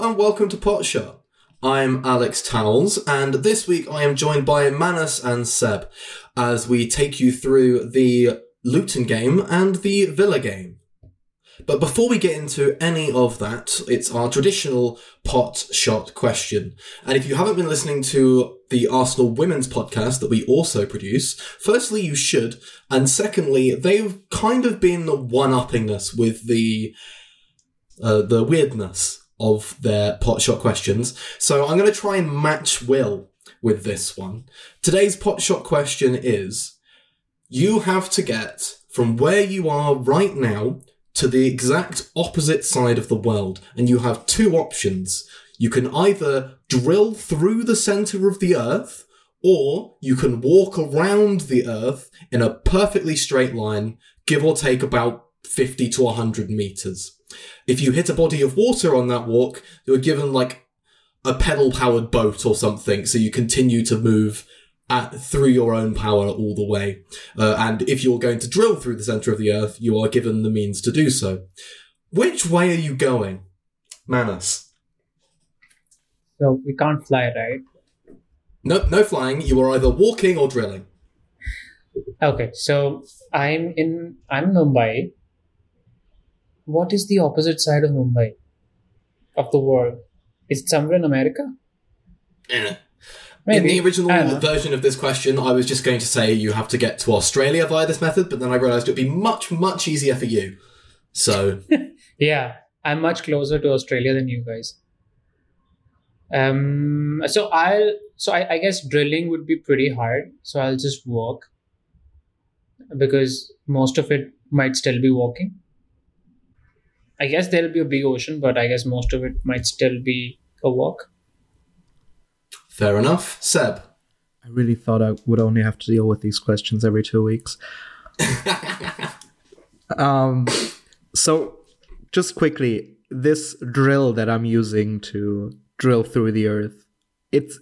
And welcome to Potshot. I'm Alex Towells, and this week I am joined by Manas and Seb as we take you through the Luton game and the Villa game. But before we get into any of that, it's our traditional pot shot question. And if you haven't been listening to the Arsenal women's podcast that we also produce, firstly, you should. And secondly, they've kind of been one upping us with the, uh, the weirdness of their potshot questions. So I'm going to try and match Will with this one. Today's potshot question is you have to get from where you are right now to the exact opposite side of the world, and you have two options. You can either drill through the center of the earth, or you can walk around the earth in a perfectly straight line, give or take about 50 to 100 meters. If you hit a body of water on that walk, you're given like a pedal powered boat or something, so you continue to move at, through your own power all the way. Uh, and if you're going to drill through the center of the earth, you are given the means to do so. Which way are you going, Manas? So we can't fly, right? No, no flying. You are either walking or drilling. Okay, so I'm in I'm in Mumbai. What is the opposite side of Mumbai? Of the world? Is it somewhere in America? Maybe. In the original version of this question, I was just going to say you have to get to Australia via this method, but then I realised it would be much, much easier for you. So, Yeah, I'm much closer to Australia than you guys. Um, so I'll so I, I guess drilling would be pretty hard. So I'll just walk because most of it might still be walking. I guess there'll be a big ocean, but I guess most of it might still be a walk. fair enough. Seb. I really thought I would only have to deal with these questions every two weeks. um, so, just quickly, this drill that I'm using to drill through the earth, it's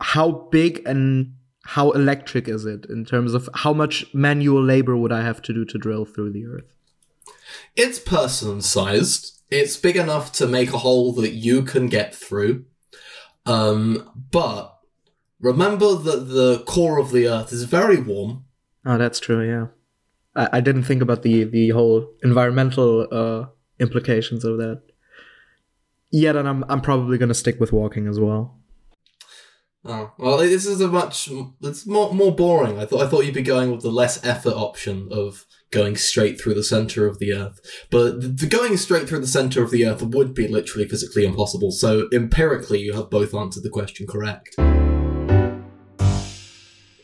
how big and how electric is it in terms of how much manual labor would I have to do to drill through the earth? It's person sized. It's big enough to make a hole that you can get through. Um, but remember that the core of the earth is very warm. Oh, that's true. Yeah, I, I didn't think about the the whole environmental uh, implications of that. Yeah, and I'm I'm probably gonna stick with walking as well. Oh, well, this is a much, it's more, more boring. I thought, I thought you'd be going with the less effort option of going straight through the center of the earth. But the, going straight through the center of the earth would be literally physically impossible. So empirically, you have both answered the question correct.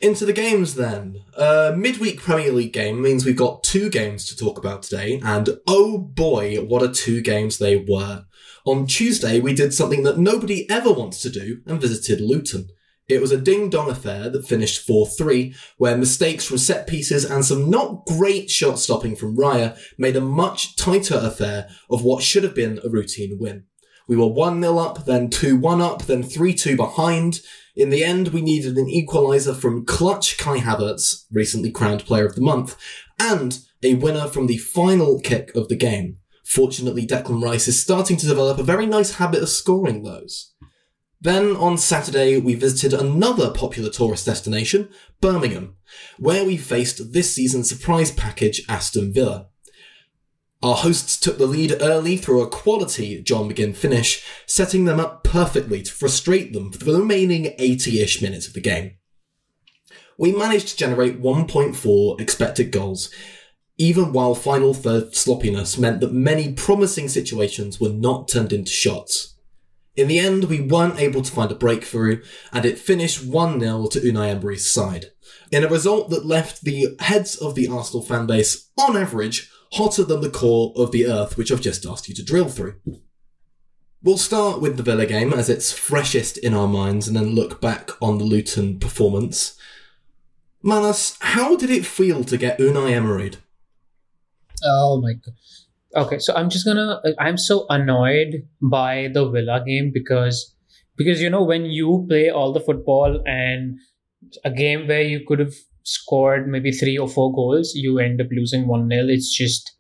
Into the games then. Uh, midweek Premier League game means we've got two games to talk about today, and oh boy, what a two games they were. On Tuesday, we did something that nobody ever wants to do and visited Luton. It was a ding dong affair that finished 4 3, where mistakes from set pieces and some not great shot stopping from Raya made a much tighter affair of what should have been a routine win. We were 1 0 up, then 2 1 up, then 3 2 behind. In the end, we needed an equaliser from clutch Kai Havertz, recently crowned Player of the Month, and a winner from the final kick of the game. Fortunately, Declan Rice is starting to develop a very nice habit of scoring those. Then on Saturday, we visited another popular tourist destination, Birmingham, where we faced this season's surprise package Aston Villa. Our hosts took the lead early through a quality John McGinn finish, setting them up perfectly to frustrate them for the remaining 80-ish minutes of the game. We managed to generate 1.4 expected goals, even while final third sloppiness meant that many promising situations were not turned into shots. In the end, we weren't able to find a breakthrough, and it finished 1-0 to Unai Emery's side, in a result that left the heads of the Arsenal fanbase, on average, hotter than the core of the earth which I've just asked you to drill through. We'll start with the Villa game as it's freshest in our minds and then look back on the Luton performance. Manas, how did it feel to get Unai Emery'd? Oh my god. Okay, so I'm just gonna. I'm so annoyed by the Villa game because because you know when you play all the football and a game where you could have scored maybe three or four goals, you end up losing one 0 It's just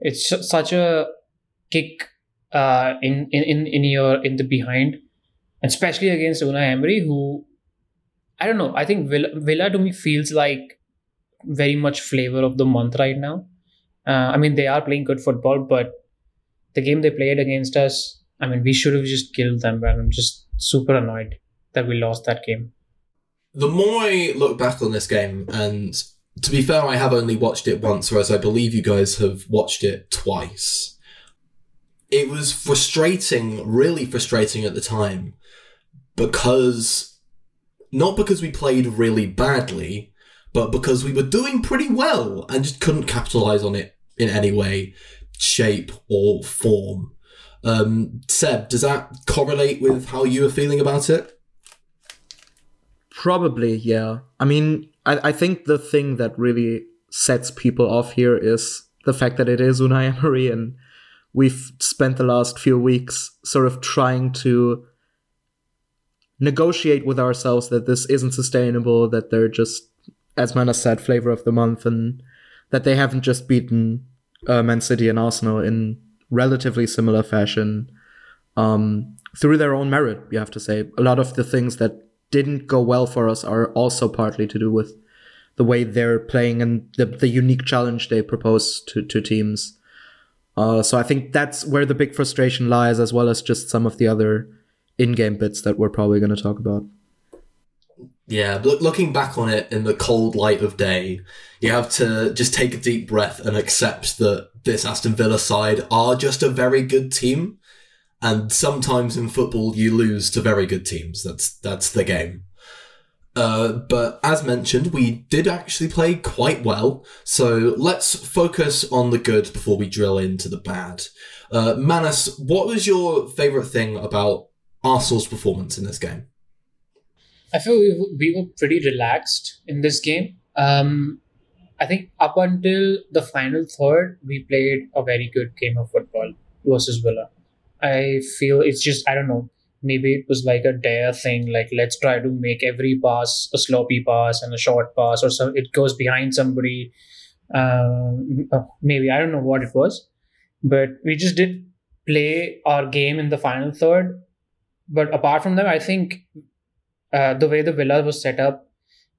it's such a kick uh, in, in in your in the behind, especially against Unai Emery, who I don't know. I think Villa, Villa to me feels like very much flavor of the month right now. Uh, I mean, they are playing good football, but the game they played against us, I mean, we should have just killed them. And I'm just super annoyed that we lost that game. The more I look back on this game, and to be fair, I have only watched it once, whereas I believe you guys have watched it twice. It was frustrating, really frustrating at the time, because not because we played really badly, but because we were doing pretty well and just couldn't capitalize on it in any way, shape, or form. Um, Seb, does that correlate with how you were feeling about it? Probably, yeah. I mean, I, I think the thing that really sets people off here is the fact that it is Unai Emery, and we've spent the last few weeks sort of trying to negotiate with ourselves that this isn't sustainable, that they're just, as Manas said, flavor of the month, and that they haven't just beaten uh, Man City and Arsenal in relatively similar fashion um, through their own merit, you have to say. A lot of the things that didn't go well for us are also partly to do with the way they're playing and the, the unique challenge they propose to, to teams. Uh, so I think that's where the big frustration lies, as well as just some of the other in-game bits that we're probably going to talk about. Yeah, look, looking back on it in the cold light of day, you have to just take a deep breath and accept that this Aston Villa side are just a very good team. And sometimes in football, you lose to very good teams. That's that's the game. Uh, but as mentioned, we did actually play quite well. So let's focus on the good before we drill into the bad. Uh, Manas, what was your favourite thing about Arsenal's performance in this game? I feel we, we were pretty relaxed in this game. Um, I think up until the final third, we played a very good game of football versus Villa. I feel it's just, I don't know, maybe it was like a dare thing, like let's try to make every pass a sloppy pass and a short pass, or so it goes behind somebody. Um, maybe, I don't know what it was, but we just did play our game in the final third. But apart from that, I think uh, the way the Villa was set up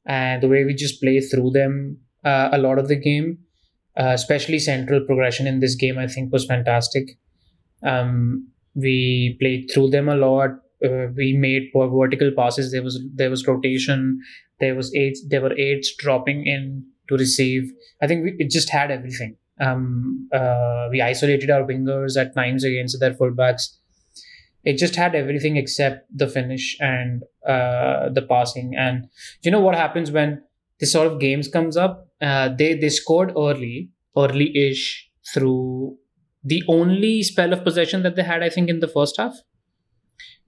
and the way we just play through them uh, a lot of the game, uh, especially central progression in this game, I think was fantastic. Um, we played through them a lot. Uh, we made vertical passes. There was there was rotation. There was eight. There were eights dropping in to receive. I think we, it just had everything. Um, uh, we isolated our wingers at times against their fullbacks. It just had everything except the finish and uh, the passing. And you know what happens when this sort of games comes up? Uh, they they scored early, early-ish through the only spell of possession that they had, I think, in the first half.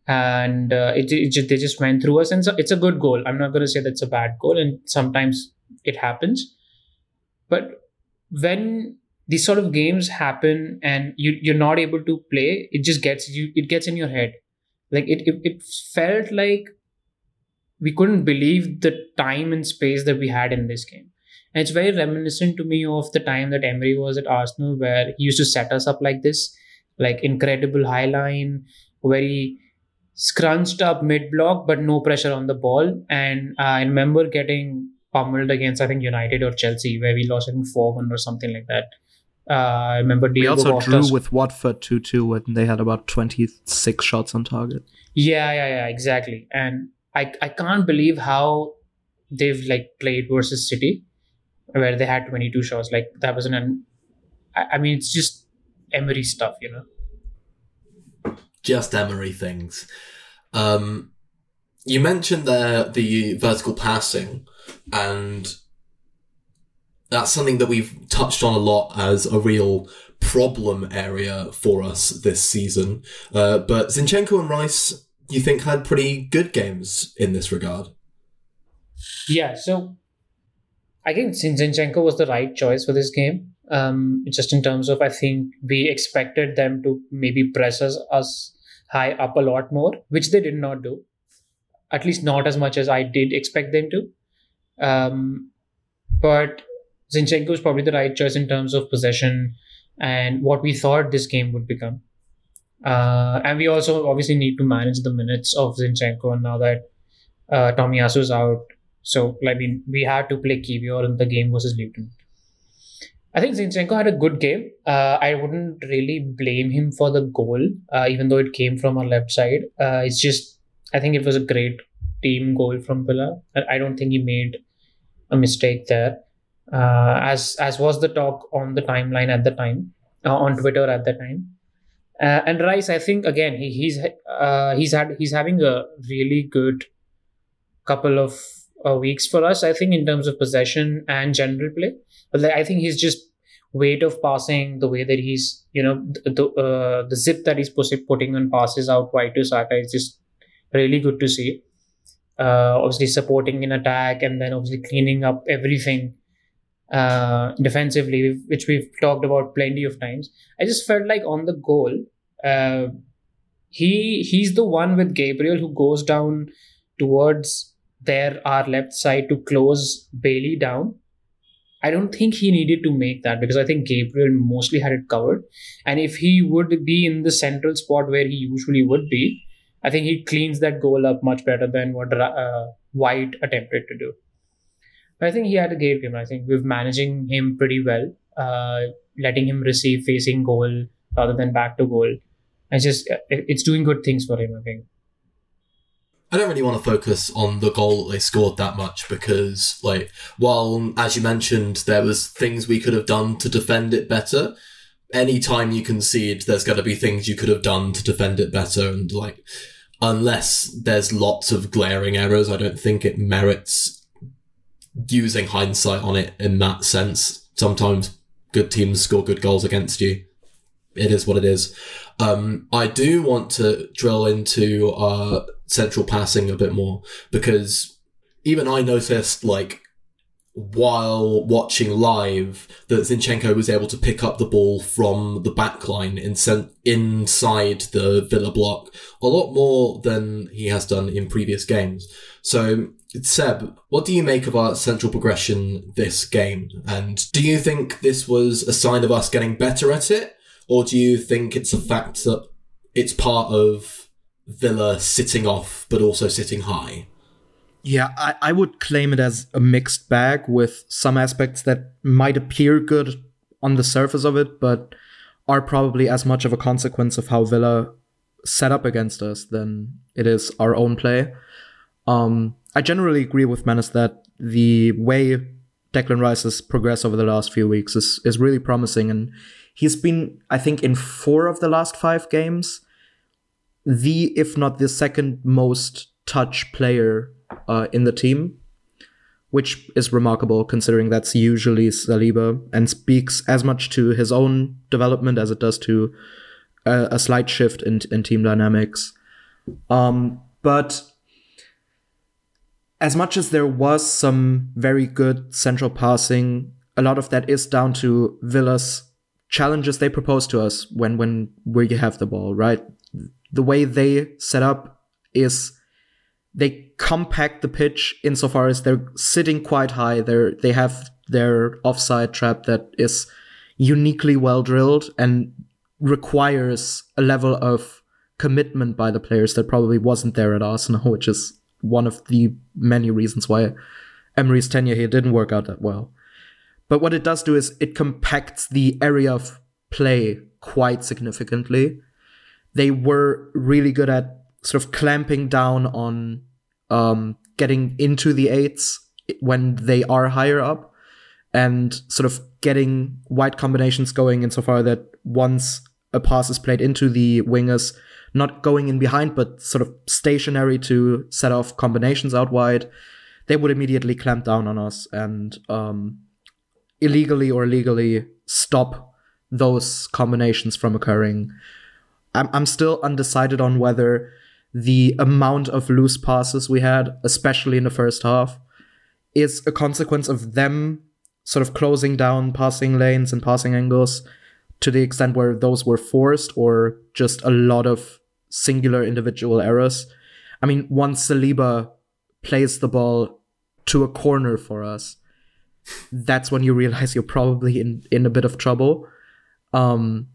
And uh, it, it just, they just went through us, and so it's a good goal. I'm not going to say that's a bad goal, and sometimes it happens. But when these sort of games happen and you you're not able to play, it just gets you. It gets in your head. Like it, it, it felt like we couldn't believe the time and space that we had in this game. And it's very reminiscent to me of the time that Emery was at Arsenal, where he used to set us up like this, like incredible high line, very scrunched up mid block, but no pressure on the ball. And uh, I remember getting pummeled against, I think, United or Chelsea, where we lost, I think, 4 1 or something like that. Uh, I remember Diego We also drew with Watford 2 2 when they had about 26 shots on target. Yeah, yeah, yeah, exactly. And I, I can't believe how they've like played versus City where they had 22 shots. Like that was an, I mean, it's just Emery stuff, you know. Just Emery things. Um, you mentioned there the vertical passing, and that's something that we've touched on a lot as a real problem area for us this season. Uh, but Zinchenko and Rice, you think, had pretty good games in this regard. Yeah, so I think Zinchenko was the right choice for this game. Um, just in terms of, I think we expected them to maybe press us, us high up a lot more, which they did not do. At least not as much as I did expect them to. Um, but Zinchenko is probably the right choice in terms of possession and what we thought this game would become. Uh, and we also obviously need to manage the minutes of Zinchenko now that uh, Tomiyasu's out. So, I mean, we had to play Kiwior in the game versus Luton. I think Zinchenko had a good game. Uh, I wouldn't really blame him for the goal, uh, even though it came from our left side. Uh, it's just, I think it was a great team goal from Villa. I don't think he made a mistake there, uh, as as was the talk on the timeline at the time, uh, on Twitter at the time. Uh, and Rice, I think again he, he's he's had he's having a really good couple of weeks for us. I think in terms of possession and general play. But like, I think he's just weight of passing, the way that he's, you know, the uh, the zip that he's putting on passes out wide to Saka is just really good to see. Uh, obviously supporting in attack and then obviously cleaning up everything uh, defensively, which we've talked about plenty of times. I just felt like on the goal, uh, he he's the one with Gabriel who goes down towards their our left side to close Bailey down I don't think he needed to make that because I think Gabriel mostly had it covered. And if he would be in the central spot where he usually would be, I think he cleans that goal up much better than what uh, White attempted to do. But I think he had a great game. I think we're managing him pretty well, uh, letting him receive facing goal rather than back to goal. It's just it's doing good things for him. I think. I don't really want to focus on the goal that they scored that much because, like, while as you mentioned, there was things we could have done to defend it better. Anytime you concede, there's going to be things you could have done to defend it better, and like, unless there's lots of glaring errors, I don't think it merits using hindsight on it in that sense. Sometimes good teams score good goals against you. It is what it is. Um, I do want to drill into uh, central passing a bit more because even I noticed like while watching live that Zinchenko was able to pick up the ball from the back line in inside the Villa block a lot more than he has done in previous games. So, Seb, what do you make of our central progression this game? And do you think this was a sign of us getting better at it? Or do you think it's a fact that it's part of Villa sitting off, but also sitting high? Yeah, I, I would claim it as a mixed bag with some aspects that might appear good on the surface of it, but are probably as much of a consequence of how Villa set up against us than it is our own play. Um, I generally agree with Manas that the way Declan Rice has progressed over the last few weeks is, is really promising, and he's been, I think, in four of the last five games, the, if not the second most touch player uh, in the team, which is remarkable considering that's usually Saliba and speaks as much to his own development as it does to a, a slight shift in, in team dynamics. Um, but as much as there was some very good central passing, a lot of that is down to Villa's challenges they propose to us when when we have the ball, right? The way they set up is they compact the pitch insofar as they're sitting quite high. They're they have their offside trap that is uniquely well drilled and requires a level of commitment by the players that probably wasn't there at Arsenal, which is one of the many reasons why Emery's tenure here didn't work out that well. But what it does do is it compacts the area of play quite significantly. They were really good at sort of clamping down on um, getting into the eights when they are higher up and sort of getting wide combinations going insofar that once a pass is played into the wingers, not going in behind, but sort of stationary to set off combinations out wide, they would immediately clamp down on us and um, illegally or legally stop those combinations from occurring. I'm, I'm still undecided on whether the amount of loose passes we had, especially in the first half, is a consequence of them sort of closing down passing lanes and passing angles to the extent where those were forced or just a lot of singular individual errors. I mean, once Saliba plays the ball to a corner for us, that's when you realize you're probably in in a bit of trouble. Um,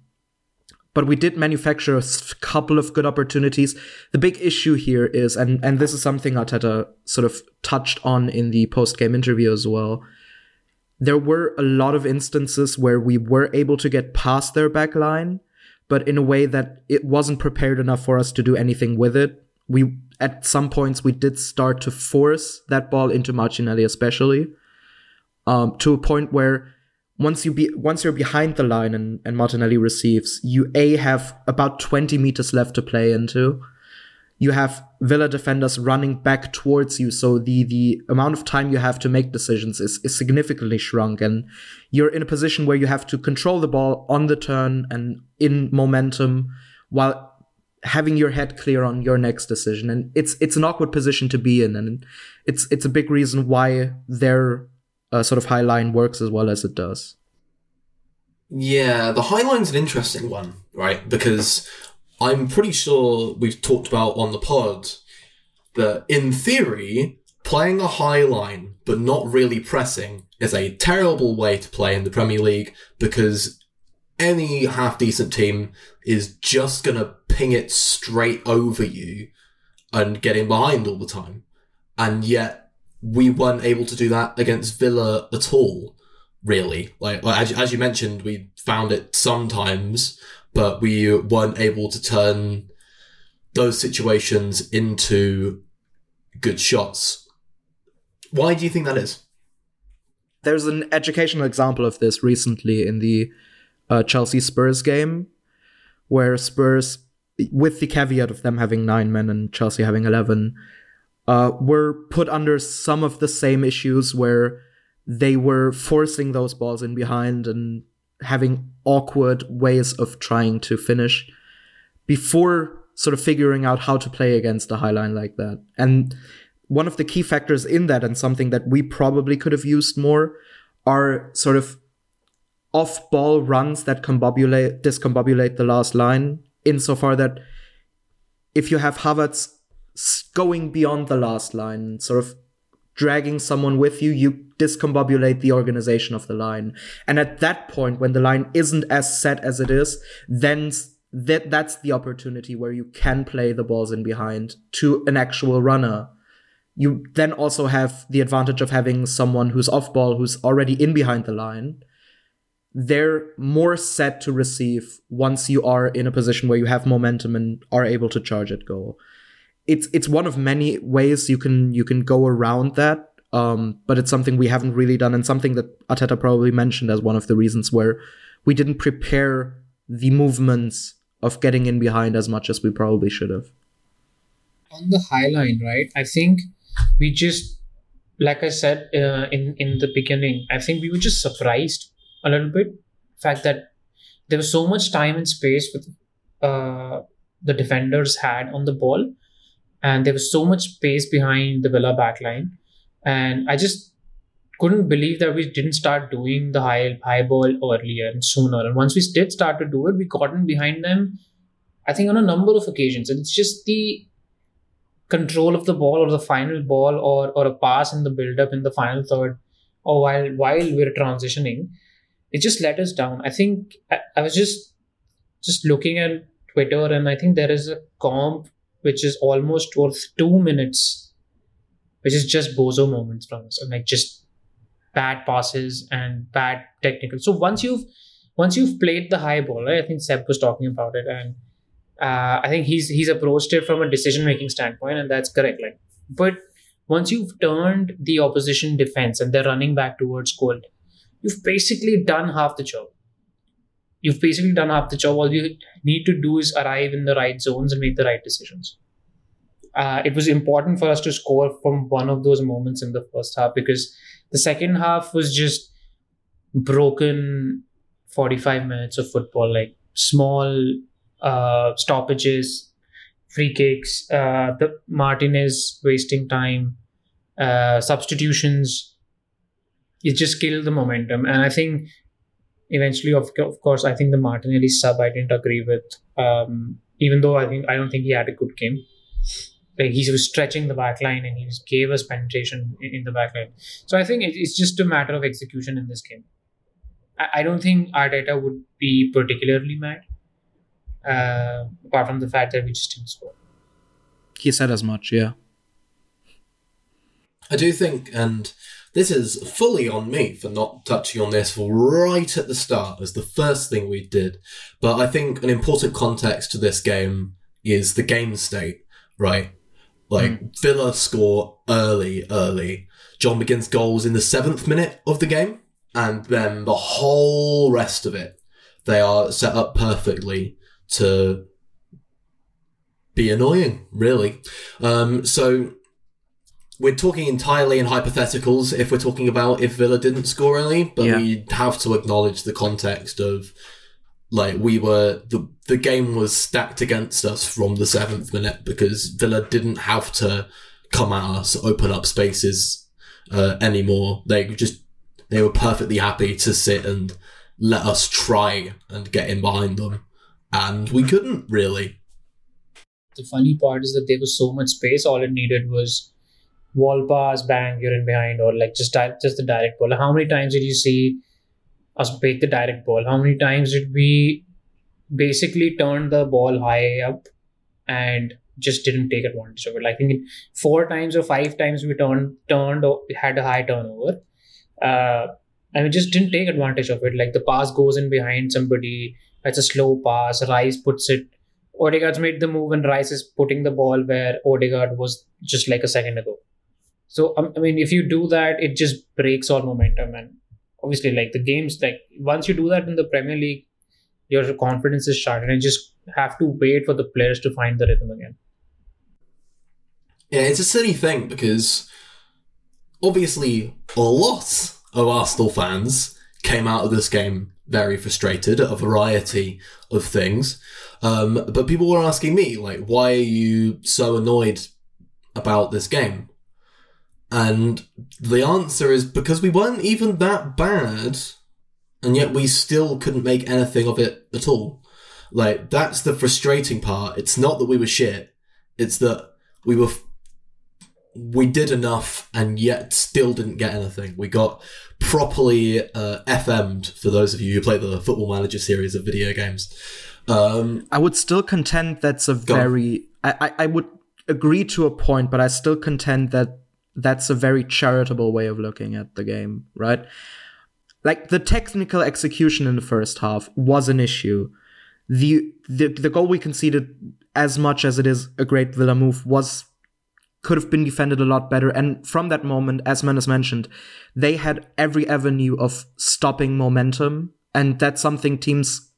but we did manufacture a couple of good opportunities. The big issue here is, and and this is something Arteta sort of touched on in the post game interview as well. There were a lot of instances where we were able to get past their back line, but in a way that it wasn't prepared enough for us to do anything with it. We at some points we did start to force that ball into Martinelli, especially um, to a point where once you be once you're behind the line and, and Martinelli receives, you a have about 20 meters left to play into. You have Villa defenders running back towards you, so the the amount of time you have to make decisions is, is significantly shrunk, and you're in a position where you have to control the ball on the turn and in momentum while having your head clear on your next decision. And it's it's an awkward position to be in, and it's it's a big reason why their uh, sort of high line works as well as it does. Yeah, the high line's an interesting one, right? Because I'm pretty sure we've talked about on the pod that in theory, playing a high line but not really pressing is a terrible way to play in the Premier League because any half decent team is just gonna ping it straight over you and get in behind all the time. And yet we weren't able to do that against Villa at all, really. Like, as, as you mentioned, we found it sometimes, but we weren't able to turn those situations into good shots. Why do you think that is? There's an educational example of this recently in the uh, Chelsea Spurs game, where Spurs, with the caveat of them having nine men and Chelsea having 11, uh, were put under some of the same issues where they were forcing those balls in behind and having awkward ways of trying to finish before sort of figuring out how to play against a high line like that. And one of the key factors in that, and something that we probably could have used more, are sort of off ball runs that combobulate, discombobulate the last line, insofar that if you have Havertz going beyond the last line, sort of dragging someone with you, you discombobulate the organization of the line. And at that point, when the line isn't as set as it is, then that that's the opportunity where you can play the balls in behind to an actual runner. You then also have the advantage of having someone who's off ball, who's already in behind the line. They're more set to receive once you are in a position where you have momentum and are able to charge at goal it's it's one of many ways you can you can go around that. Um, but it's something we haven't really done, and something that Arteta probably mentioned as one of the reasons where we didn't prepare the movements of getting in behind as much as we probably should have. On the high line, right? I think we just, like I said uh, in in the beginning, I think we were just surprised a little bit. Fact that there was so much time and space with uh, the defenders had on the ball and there was so much space behind the Villa backline, and I just couldn't believe that we didn't start doing the high high ball earlier and sooner. And once we did start to do it, we got in behind them. I think on a number of occasions, and it's just the control of the ball or the final ball or or a pass in the build up in the final third or while while we're transitioning it just let us down i think I, I was just just looking at twitter and i think there is a comp which is almost worth two minutes, which is just bozo moments from us, like just bad passes and bad technical. So once you've once you've played the high ball, right? I think Seb was talking about it, and uh, I think he's he's approached it from a decision making standpoint, and that's correct. Like, but once you've turned the opposition defense and they're running back towards goal, you've basically done half the job you've basically done half the job. All you need to do is arrive in the right zones and make the right decisions. Uh, it was important for us to score from one of those moments in the first half because the second half was just broken 45 minutes of football, like small uh, stoppages, free kicks, uh, the Martinez wasting time, uh, substitutions. It just killed the momentum. And I think eventually, of, of course, I think the Martinelli sub I didn't agree with. Um, even though I think I don't think he had a good game. Like he was stretching the back line and he gave us penetration in, in the back line. So I think it, it's just a matter of execution in this game. I, I don't think Arteta would be particularly mad. Uh, apart from the fact that we just didn't score. He said as much, yeah. I do think, and this is fully on me for not touching on this right at the start as the first thing we did. But I think an important context to this game is the game state, right? Like Villa score early, early. John McGinn's goals in the seventh minute of the game, and then the whole rest of it, they are set up perfectly to be annoying, really. Um, so we're talking entirely in hypotheticals if we're talking about if Villa didn't score early, but Yeah. we have to acknowledge the context of like we were the the game was stacked against us from the seventh minute because Villa didn't have to come at us, open up spaces uh, anymore. They just they were perfectly happy to sit and let us try and get in behind them, and we couldn't really. The funny part is that there was so much space. All it needed was wall pass, bang, you're in behind, or like just di- just the direct ball. How many times did you see us break the direct ball? How many times did we basically turn the ball high up and just didn't take advantage of it? Like, I think four times or five times we turned turned or had a high turnover. Uh, and we just didn't take advantage of it. Like the pass goes in behind somebody. It's a slow pass. Rice puts it. Odegaard's made the move, and Rice is putting the ball where Odegaard was just like a second ago. So um, I mean, if you do that, it just breaks all momentum, and obviously, like the games, like once you do that in the Premier League, your confidence is shot, and you just have to wait for the players to find the rhythm again. Yeah, it's a silly thing because obviously a lot of Arsenal fans came out of this game very frustrated at a variety of things. Um, but people were asking me, like, why are you so annoyed about this game? And the answer is because we weren't even that bad, and yet we still couldn't make anything of it at all. Like, that's the frustrating part. It's not that we were shit, it's that we were we did enough and yet still didn't get anything. We got properly uh, FM'd for those of you who play the Football Manager series of video games. Um, I would still contend that's a very. I, I, I would agree to a point, but I still contend that that's a very charitable way of looking at the game, right? Like the technical execution in the first half was an issue. The the the goal we conceded, as much as it is a great Villa move, was could have been defended a lot better. And from that moment, as Manas mentioned, they had every avenue of stopping momentum, and that's something teams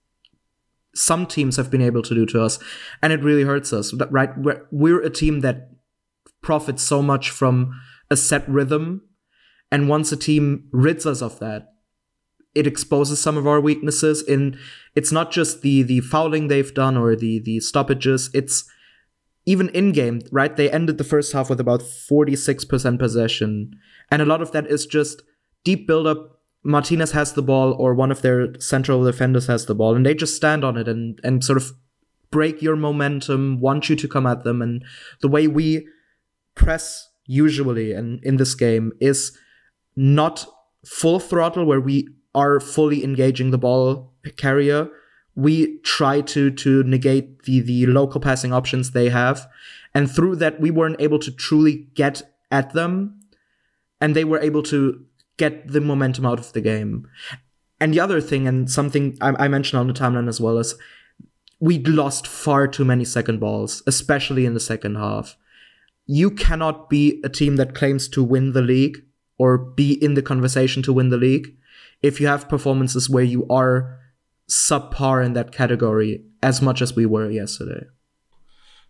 some teams have been able to do to us, and it really hurts us. Right, we're, we're a team that profits so much from a set rhythm, and once a team rids us of that, it exposes some of our weaknesses. In it's not just the the fouling they've done or the the stoppages. It's even in game, right? They ended the first half with about forty six percent possession, and a lot of that is just deep build up. Martinez has the ball, or one of their central defenders has the ball, and they just stand on it and and sort of break your momentum, want you to come at them, and the way we press usually and in this game is not full throttle where we are fully engaging the ball carrier. We try to to negate the the local passing options they have, and through that we weren't able to truly get at them, and they were able to get the momentum out of the game. And the other thing, and something I, I mentioned on the timeline as well, is we lost far too many second balls, especially in the second half. You cannot be a team that claims to win the league or be in the conversation to win the league if you have performances where you are subpar in that category as much as we were yesterday.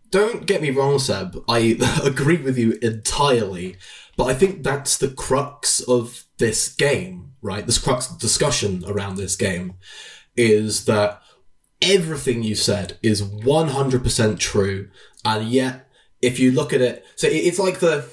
don't get me wrong, Seb. I agree with you entirely, but I think that's the crux of this game, right? This crux of discussion around this game is that everything you said is 100% true, and yet if you look at it, so it's like the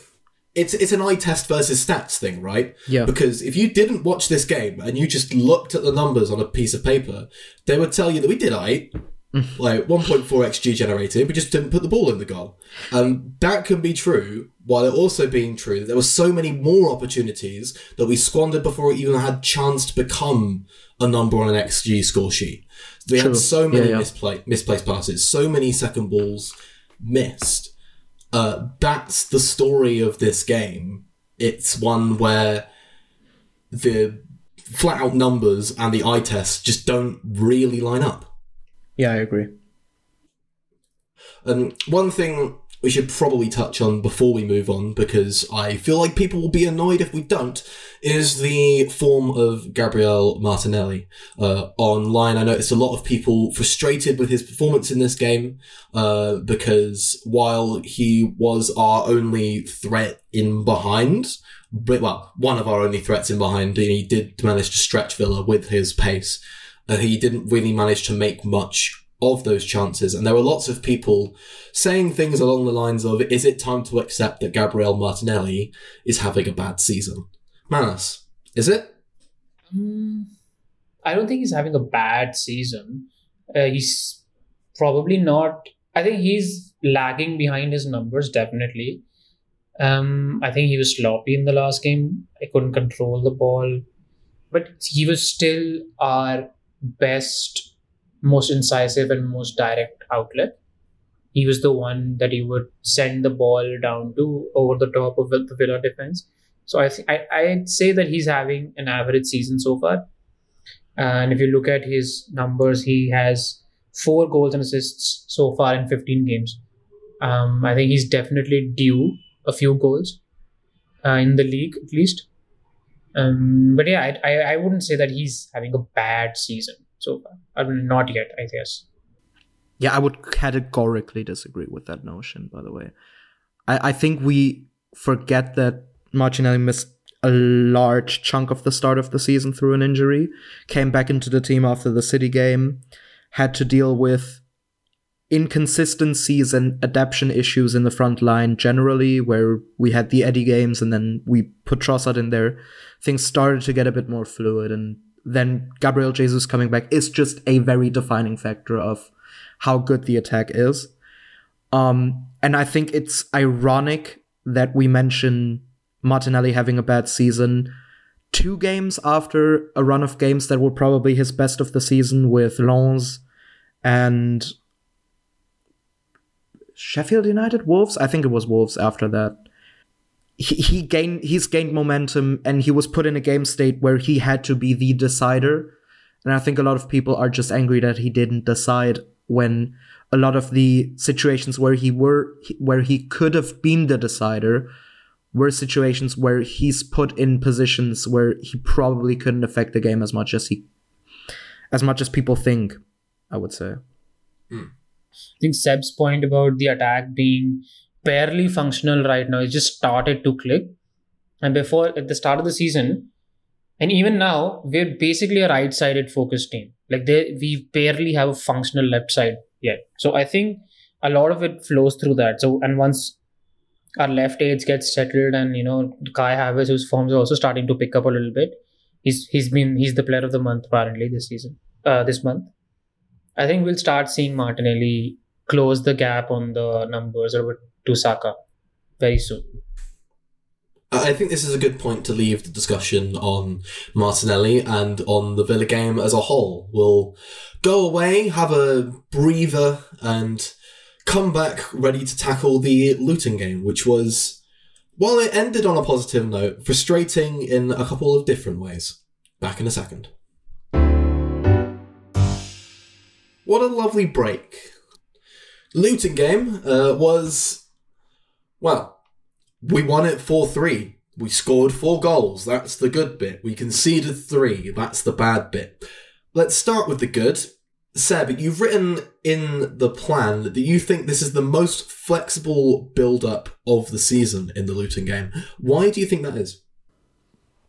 it's it's an eye test versus stats thing, right? Yeah. Because if you didn't watch this game and you just looked at the numbers on a piece of paper, they would tell you that we did I like 1.4 xg generated, we just didn't put the ball in the goal. Um, that can be true, while it also being true that there were so many more opportunities that we squandered before it even had chance to become a number on an xg score sheet. We True. had so many Yeah, yeah. mispla- misplaced passes, so many second balls missed. Uh, that's the story of this game. It's one where the flat out numbers and the eye test just don't really line up. Yeah, I agree. And one thing we should probably touch on before we move on, because I feel like people will be annoyed if we don't, is the form of Gabriel Martinelli. Uh, online, I noticed a lot of people frustrated with his performance in this game, uh, because while he was our only threat in behind, well, one of our only threats in behind, and he did manage to stretch Villa with his pace. Uh, he didn't really manage to make much of those chances. And there were lots of people saying things along the lines of, is it time to accept that Gabriel Martinelli is having a bad season? Manas, is it? Mm, I don't think he's having a bad season. Uh, he's probably not. I think he's lagging behind his numbers, definitely. Um, I think he was sloppy in the last game. I couldn't control the ball, but he was still our best, most incisive, and most direct outlet. He was the one that he would send the ball down to over the top of the Villa defense. So I think I I'd say that he's having an average season so far. And if you look at his numbers, he has four goals and assists so far in 15 games. Um, I think he's definitely due a few goals uh, in the league at least. Um, but yeah, I, I I wouldn't say that he's having a bad season so far. I mean, not yet, I guess. Yeah, I would categorically disagree with that notion, by the way. I, I think we forget that Martinelli missed a large chunk of the start of the season through an injury, came back into the team after the City game, had to deal with inconsistencies and adaptation issues in the front line generally, where we had the Eddie games and then we put Trossard in there. Things started to get a bit more fluid, and then Gabriel Jesus coming back is just a very defining factor of how good the attack is. Um, and I think it's ironic that we mention Martinelli having a bad season two games after a run of games that were probably his best of the season with Lens and Sheffield United Wolves. I think it was Wolves after that. He, he gained he's gained momentum and he was put in a game state where he had to be the decider. And I think a lot of people are just angry that he didn't decide when a lot of the situations where he were where he could have been the decider were situations where he's put in positions where he probably couldn't affect the game as much as he as much as people think i would say hmm. I think Seb's point about the attack being barely functional right now, it just started to click. And before, at the start of the season, and even now, we're basically a right sided focused team. Like, they, we barely have a functional left side yet. So I think a lot of it flows through that. So, and once our left aids get settled and, you know, Kai Havertz, whose forms are also starting to pick up a little bit, he's, he's been, he's the player of the month apparently this season, uh, this month. I think we'll start seeing Martinelli close the gap on the numbers over to Saka very soon. I think this is a good point to leave the discussion on Martinelli and on the Villa game as a whole. We'll go away, have a breather, and come back ready to tackle the Luton game, which was, while it ended on a positive note, frustrating in a couple of different ways. Back in a second. What a lovely break. Luton game uh, was, well, we won it 4 3. We scored four goals. That's the good bit. We conceded three. That's the bad bit. Let's start with the good. Seb, you've written in the plan that you think this is the most flexible build up of the season in the Luton game. Why do you think that is?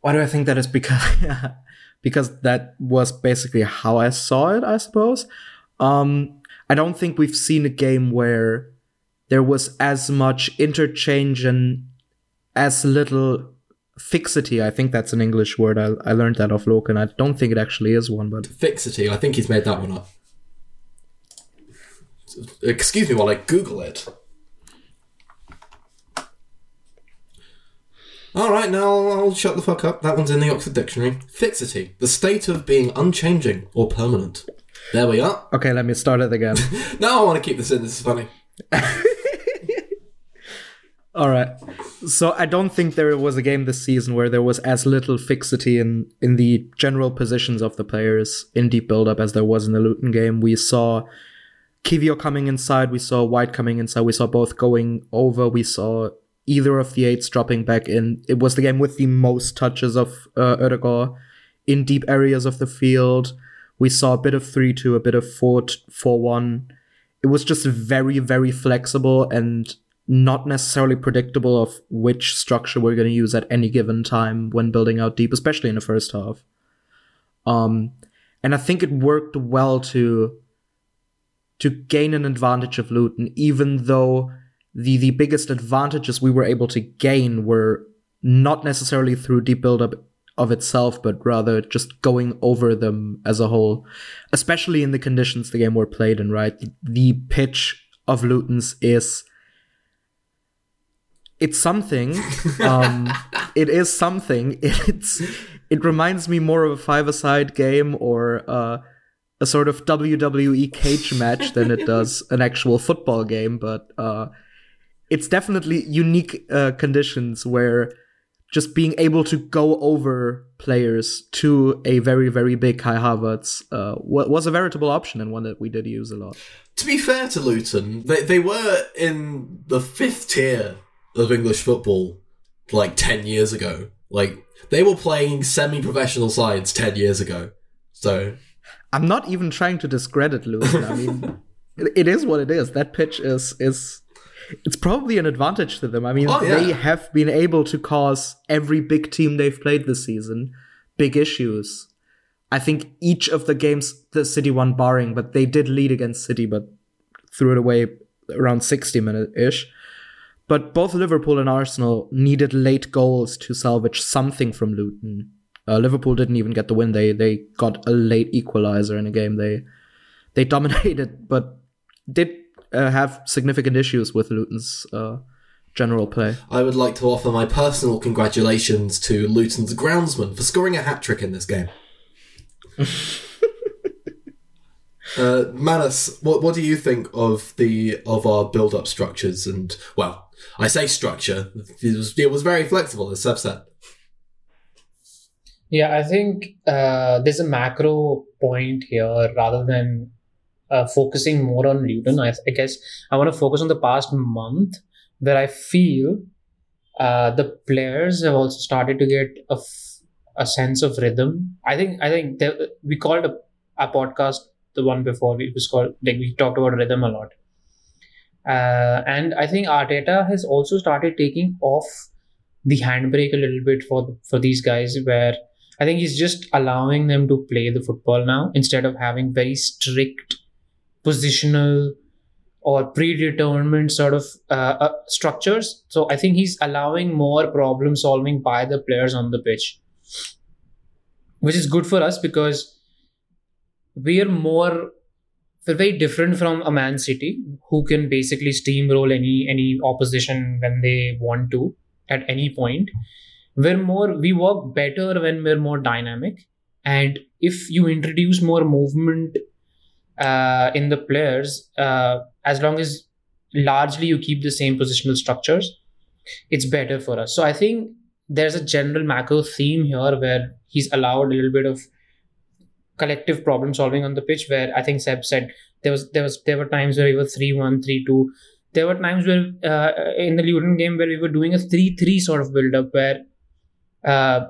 why do i think that is because because that was basically how i saw it i suppose um i don't think we've seen a game where there was as much interchange and as little fixity i think that's an english word i, I learned that off local i don't think it actually is one but Fixity. I think he's made that one up. excuse me while I Google it. All right, now I'll, I'll shut the fuck up. That one's in the Oxford Dictionary. Fixity, the state of being unchanging or permanent. There we are. Okay, let me start it again. no, I want to keep this in. This is funny. All right. So I don't think there was a game this season where there was as little fixity in in the general positions of the players in deep build-up as there was in the Luton game. We saw Kiwior coming inside, we saw White coming inside, we saw both going over, we saw either of the eights dropping back in. It was the game with the most touches of uh, Odegaard in deep areas of the field. We saw a bit of 3 2, a bit of 4 4 1. It was just very, very flexible and not necessarily predictable of which structure we're going to use at any given time when building out deep, especially in the first half. Um, and I think it worked well to to gain an advantage of Luton, even though the the biggest advantages we were able to gain were not necessarily through deep build-up of itself, but rather just going over them as a whole, especially in the conditions the game were played in. Right, the pitch of Luton's is it's something. Um, it is something. It's it reminds me more of a five-a-side game or uh, a sort of WWE cage match than it does an actual football game. But uh, it's definitely unique uh, conditions where just being able to go over players to a very very big Kai Havertz uh, was a veritable option and one that we did use a lot. To be fair to Luton, they they were in the fifth tier of English football like 10 years ago. Like, they were playing semi professional sides 10 years ago. So. I'm not even trying to discredit Luton. I mean, it is what it is. That pitch is. is it's probably an advantage to them. I mean, Oh, yeah. they have been able to cause every big team they've played this season big issues. I think each of the games the City won barring, but they did lead against City, but threw it away around 60 minute ish. But both Liverpool and Arsenal needed late goals to salvage something from Luton. Uh, Liverpool didn't even get the win. They they got a late equalizer in a game. They they dominated, but did uh, have significant issues with Luton's uh, general play. I would like to offer my personal congratulations to Luton's groundsman for scoring a hat trick in this game. uh, Manas, what what do you think of the of our build up structures? And well, I say structure; it was, it was very flexible, as said. Yeah, I think uh, there's a macro point here rather than uh, focusing more on Luton. I, I guess I want to focus on the past month where I feel uh, the players have also started to get a, f- a sense of rhythm. I think I think there, we called a, a podcast the one before it was called like we talked about rhythm a lot. Uh, and I think Arteta has also started taking off the handbrake a little bit for for these guys where I think he's just allowing them to play the football now instead of having very strict positional or predetermined sort of uh, uh, structures. So I think he's allowing more problem solving by the players on the pitch, which is good for us because we are more we're very different from a Man City who can basically steamroll any any opposition when they want to at any point. We're more we work better when we're more dynamic. And if you introduce more movement uh, in the players uh, as long as largely you keep the same positional structures it's better for us. So i think there's a general macro theme here where he's allowed a little bit of collective problem solving on the pitch where i think seb said there was there was there were times where we were 3-1 3-2 there were times where uh, in the Luton game where we were doing a 3-3 sort of build up where uh,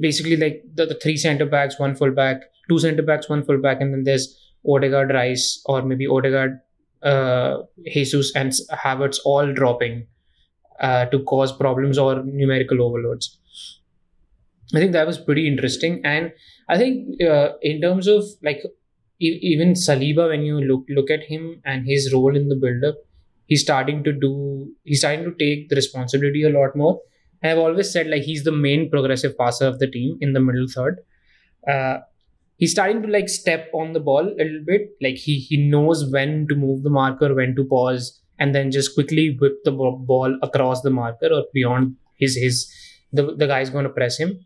basically like the, the three center backs, one full back, two center backs, one full back, and then there's Odegaard, Rice, or maybe Odegaard, uh, Jesus, and Havertz all dropping uh, to cause problems or numerical overloads. I think that was pretty interesting, and I think uh, in terms of like e- even Saliba, when you look look at him and his role in the build up, he's starting to do he's starting to take the responsibility a lot more. I've always said like he's the main progressive passer of the team in the middle third. Uh, he's starting to like step on the ball a little bit. Like he he knows when to move the marker, when to pause, and then just quickly whip the ball across the marker or beyond his his the the guy's going to press him.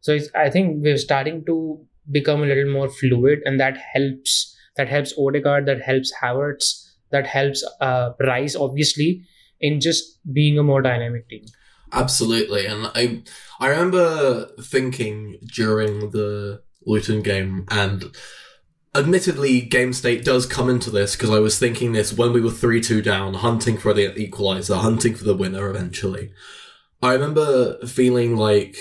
So I think we're starting to become a little more fluid, and that helps. That helps Odegaard. That helps Havertz. That helps uh, Rice, obviously, in just being a more dynamic team. Absolutely, and I I remember thinking during the Luton game, and admittedly, game state does come into this because I was thinking this when we were three two down, hunting for the equalizer, hunting for the winner eventually. I remember feeling like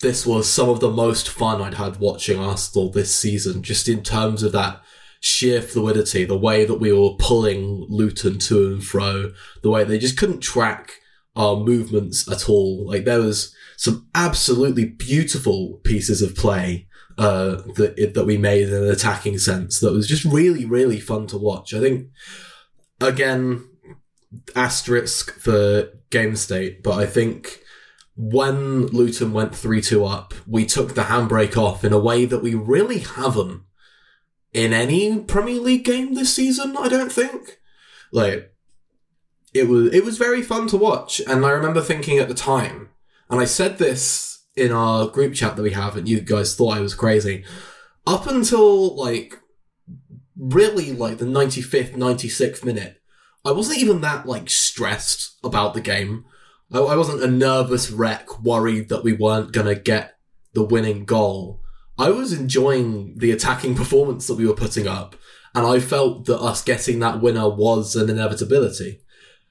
this was some of the most fun I'd had watching Arsenal this season, just in terms of that sheer fluidity, the way that we were pulling Luton to and fro, the way they just couldn't track our movements at all. Like there was some absolutely beautiful pieces of play uh, that that we made in an attacking sense that was just really really fun to watch. I think again asterisk for game state, but I think when Luton went 3 2 up, we took the handbrake off in a way that we really haven't in any Premier League game this season, I don't think. Like, it was, it was very fun to watch. And I remember thinking at the time, and I said this in our group chat that we have, and you guys thought I was crazy. Up until, like, really, like, the 95th, 96th minute, I wasn't even that, like, stressed about the game. I, I wasn't a nervous wreck worried that we weren't going to get the winning goal. I was enjoying the attacking performance that we were putting up, and I felt that us getting that winner was an inevitability.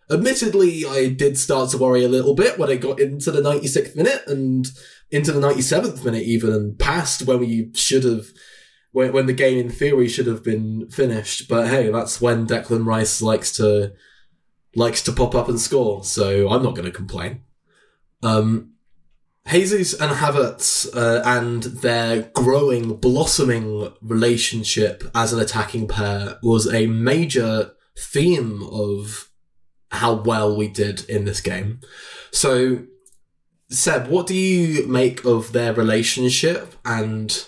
Admittedly, I did start to worry a little bit when it got into the 96th minute and into the 97th minute even and past when we should have when, when the game in theory should have been finished. But hey, that's when Declan Rice likes to likes to pop up and score, so I'm not going to complain. Um, Jesus and Havertz uh, and their growing, blossoming relationship as an attacking pair was a major theme of how well we did in this game. So, Seb, what do you make of their relationship and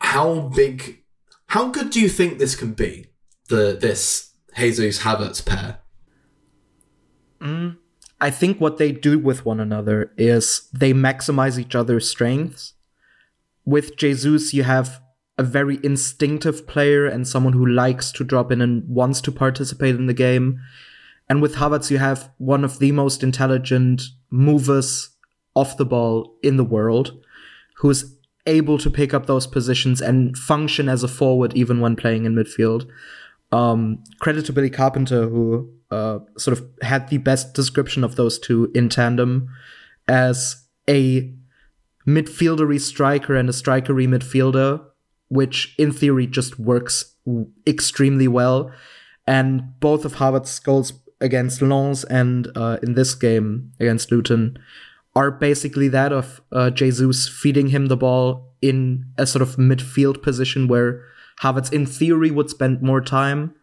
how big, how good do you think this can be? The this Jesus Havertz pair. Mm, I think what they do with one another is they maximize each other's strengths. With Jesus, you have a very instinctive player and someone who likes to drop in and wants to participate in the game. And with Havertz, you have one of the most intelligent movers off the ball in the world, who is able to pick up those positions and function as a forward even when playing in midfield. Um, credit to Billy Carpenter, who uh, sort of had the best description of those two in tandem as a midfieldery striker and a strikery midfielder, which in theory just works extremely well. And both of Havertz's goals against Lens and uh, in this game against Luton are basically that of uh, Jesus feeding him the ball in a sort of midfield position where Havertz, in theory, would spend more time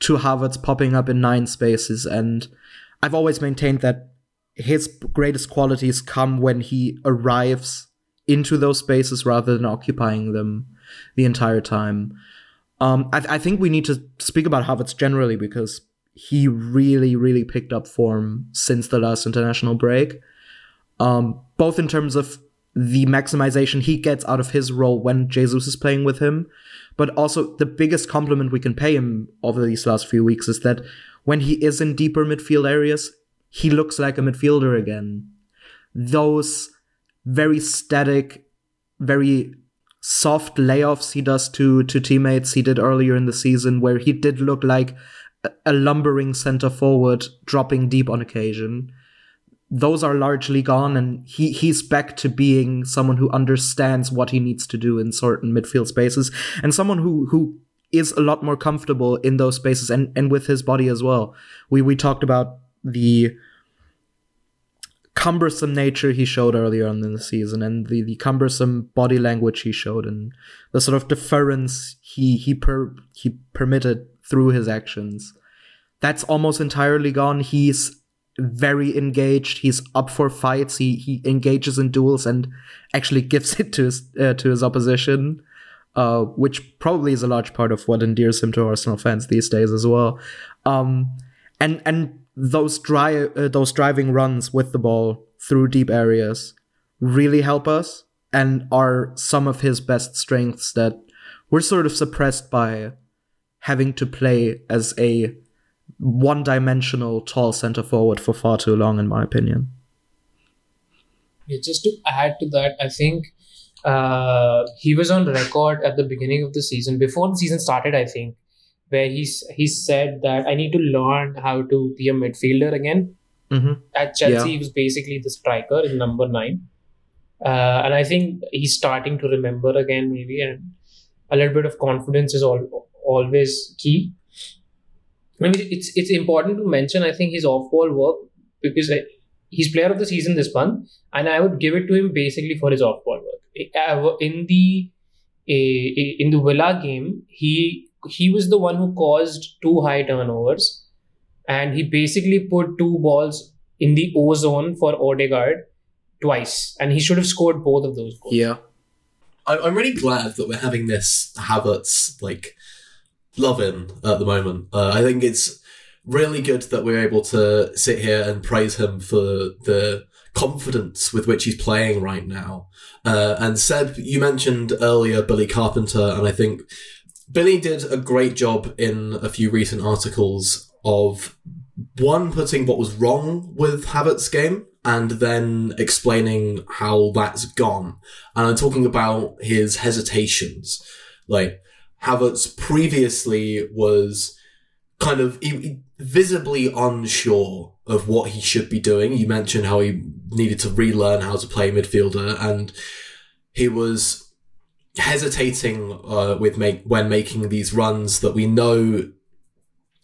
to Havertz popping up in nine spaces. And I've always maintained that his greatest qualities come when he arrives into those spaces rather than occupying them the entire time. Um, I, I, think we need to speak about Havertz generally because he really, really picked up form since the last international break. Um, both in terms of the maximization he gets out of his role when Jesus is playing with him, but also, the biggest compliment we can pay him over these last few weeks is that when he is in deeper midfield areas, he looks like a midfielder again. Those very static, very soft layoffs he does to to teammates he did earlier in the season, where he did look like a lumbering center forward dropping deep on occasion those are largely gone and he he's back to being someone who understands what he needs to do in certain midfield spaces and someone who who is a lot more comfortable in those spaces and and with his body as well. We we talked about the cumbersome nature he showed earlier on in the season and the, the cumbersome body language he showed and the sort of deference he he per he permitted through his actions. That's almost entirely gone. He's very engaged. He's up for fights. He he engages in duels and actually gives it to his uh, to his opposition, uh, which probably is a large part of what endears him to Arsenal fans these days as well. Um, and and those dry uh, those driving runs with the ball through deep areas really help us and are some of his best strengths that we're sort of suppressed by having to play as a one dimensional tall center forward for far too long, in my opinion. Yeah, just to add to that, I think uh, he was on record at the beginning of the season, before the season started, I think, where he's he said that I need to learn how to be a midfielder again. Mm-hmm. At Chelsea, Yeah. he was basically the striker in number nine, uh, and I think he's starting to remember again, maybe, and a little bit of confidence is all, always key. I mean, it's it's important to mention. I think his off-ball work because I, he's player of the season this month, and I would give it to him basically for his off-ball work. In the in the Villa game, he he was the one who caused two high turnovers, and he basically put two balls in the O zone for Odegaard twice, and he should have scored both of those goals. Yeah. I, I'm really glad that we're having this Havertz like love in at the moment. Uh, I think it's really good that we're able to sit here and praise him for the confidence with which he's playing right now. Uh, and Seb, you mentioned earlier Billy Carpenter, and I think Billy did a great job in a few recent articles of one putting what was wrong with Havertz's game and then explaining how that's gone. And I'm talking about his hesitations. Like Havertz previously was kind of visibly unsure of what he should be doing. You mentioned how he needed to relearn how to play midfielder, and he was hesitating uh, with make when making these runs that we know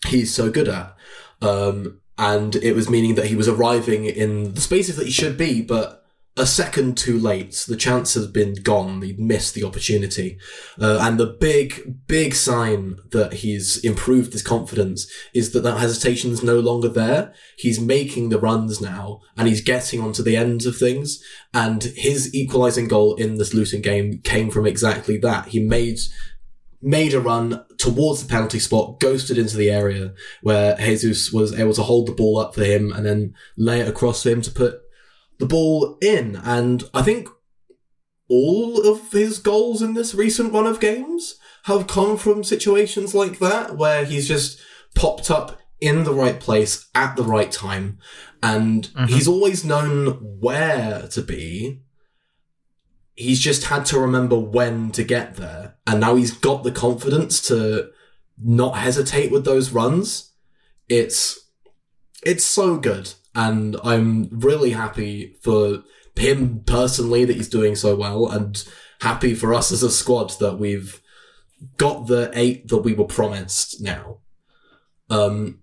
he's so good at. Um, and it was meaning that he was arriving in the spaces that he should be, but a second too late. The chance has been gone. He'd missed the opportunity. Uh, and the big, big sign that he's improved his confidence is that that hesitation's no longer there. He's making the runs now and he's getting onto the ends of things. And his equalizing goal in this Luton game came from exactly that. He made made a run towards the penalty spot, ghosted into the area where Jesus was able to hold the ball up for him and then lay it across for him to put the ball in. And I think all of his goals in this recent run of games have come from situations like that where he's just popped up in the right place at the right time and mm-hmm. he's always known where to be he's just had to remember when to get there. And now he's got the confidence to not hesitate with those runs. It's, it's so good. And I'm really happy for him personally that he's doing so well and happy for us as a squad that we've got the eight that we were promised now. Um,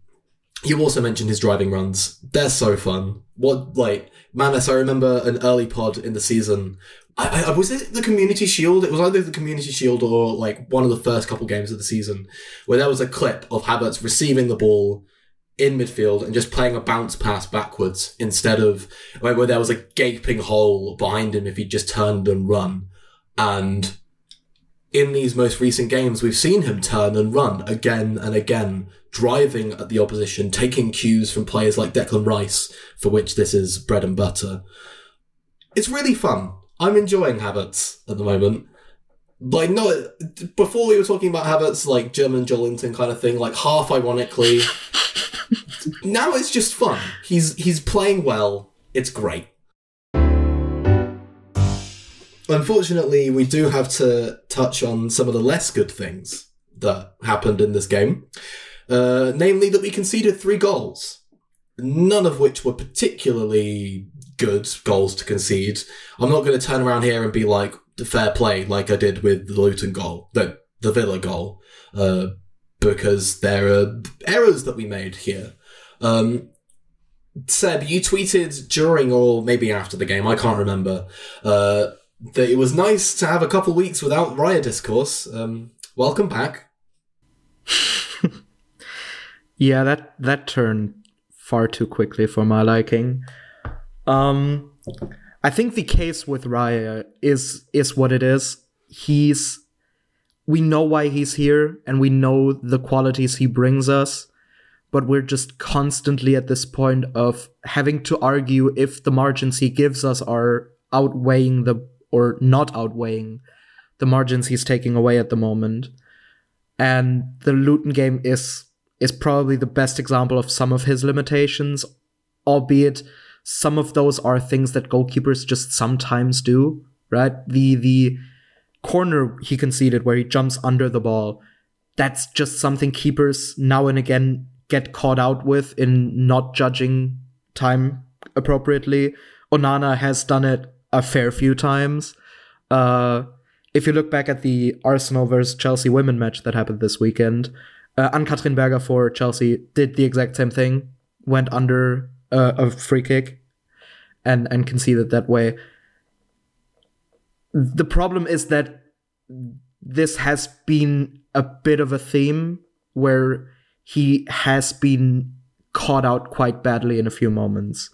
you also mentioned his driving runs. They're so fun. What, like, Manas, I remember an early pod in the season I, I was it the Community Shield? It was either the Community Shield or like one of the first couple games of the season where there was a clip of Havertz receiving the ball in midfield and just playing a bounce pass backwards instead of where there was a gaping hole behind him if he just turned and run. And in these most recent games, we've seen him turn and run again and again, driving at the opposition, taking cues from players like Declan Rice, for which this is bread and butter. It's really fun. I'm enjoying Havertz at the moment. Like, no, before we were talking about Havertz, like German Joelinton kind of thing, like half ironically. Now it's just fun. He's he's playing well. It's great. Unfortunately, we do have to touch on some of the less good things that happened in this game. Uh, namely, that we conceded three goals, none of which were particularly good goals to concede. I'm not going to turn around here and be like fair play, like I did with the Luton goal, the the Villa goal, uh, because there are errors that we made here. Um, Seb, you tweeted during or maybe after the game, I can't remember, uh, that it was nice to have a couple weeks without Raya discourse. Um, welcome back. Yeah, that that turned far too quickly for my liking. Um, I think the case with Raya is is what it is. He's we know why he's here and we know the qualities he brings us, but we're just constantly at this point of having to argue if the margins he gives us are outweighing the or not outweighing the margins he's taking away at the moment. And the Luton game is is probably the best example of some of his limitations, albeit some of those are things that goalkeepers just sometimes do, right? The the corner he conceded where he jumps under the ball, that's just something keepers now and again get caught out with in not judging time appropriately. Onana has done it a fair few times. Uh, if you look back at the Arsenal versus Chelsea women match that happened this weekend, uh, Ann-Katrin Berger for Chelsea did the exact same thing, went under uh, a free kick and, and conceded that way. The problem is that this has been a bit of a theme where he has been caught out quite badly in a few moments.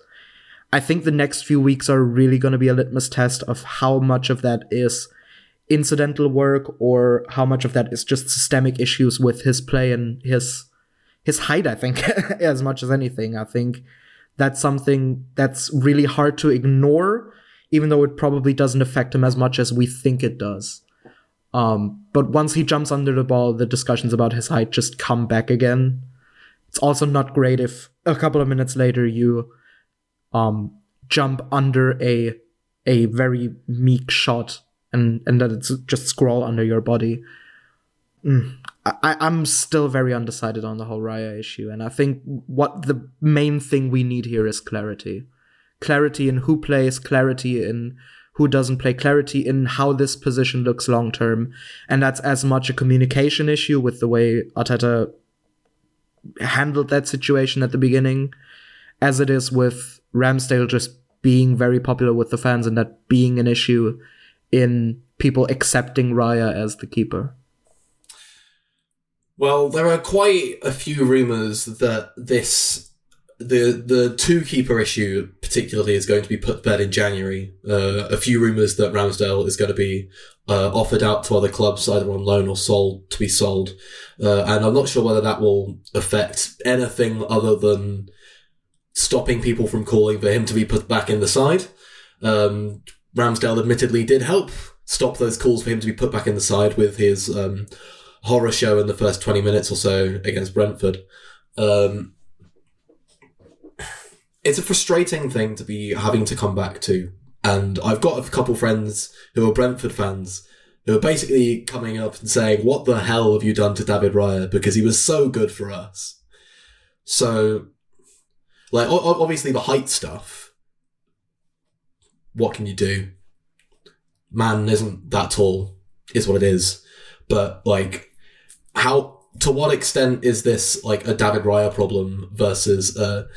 I think the next few weeks are really going to be a litmus test of how much of that is incidental work or how much of that is just systemic issues with his play and his his height i think as much as anything i think that's something that's really hard to ignore even though it probably doesn't affect him as much as we think it does um, but once he jumps under the ball the discussions about his height just come back again it's also not great if a couple of minutes later you um, jump under a a very meek shot and and that it's just scroll under your body. Mm. I, I'm still very undecided on the whole Raya issue, and I think what the main thing we need here is clarity. Clarity in who plays, clarity in who doesn't play, clarity in how this position looks long term, and that's as much a communication issue with the way Arteta handled that situation at the beginning, as it is with Ramsdale just being very popular with the fans and that being an issue in people accepting Raya as the keeper? Well, there are quite a few rumors that this the the two keeper issue particularly is going to be put to bed in January. Uh, a few rumors that Ramsdale is going to be uh, offered out to other clubs either on loan or sold to be sold, uh, and I'm not sure whether that will affect anything other than stopping people from calling for him to be put back in the side. Um, Ramsdale admittedly did help stop those calls for him to be put back in the side with his um, horror show in the first 20 minutes or so against Brentford. Um, it's a frustrating thing to be having to come back to. And I've got a couple friends who are Brentford fans who are basically coming up and saying, What the hell have you done to David Raya? Because he was so good for us. So, like, obviously the height stuff what can you do? Man isn't that tall, is what it is. But like, how to what extent is this like a David Raya problem versus a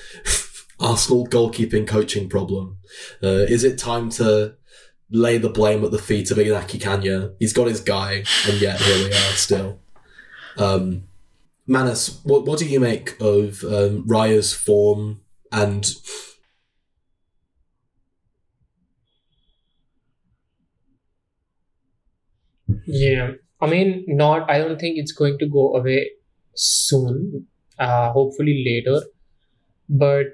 Arsenal goalkeeping coaching problem? Uh, is it time to lay the blame at the feet of Inaki Caña? He's got his guy, and yet here we are still. Um, Manas, what what do you make of um, Raya's form and Yeah, I mean, not. I don't think it's going to go away soon. Uh, hopefully later, but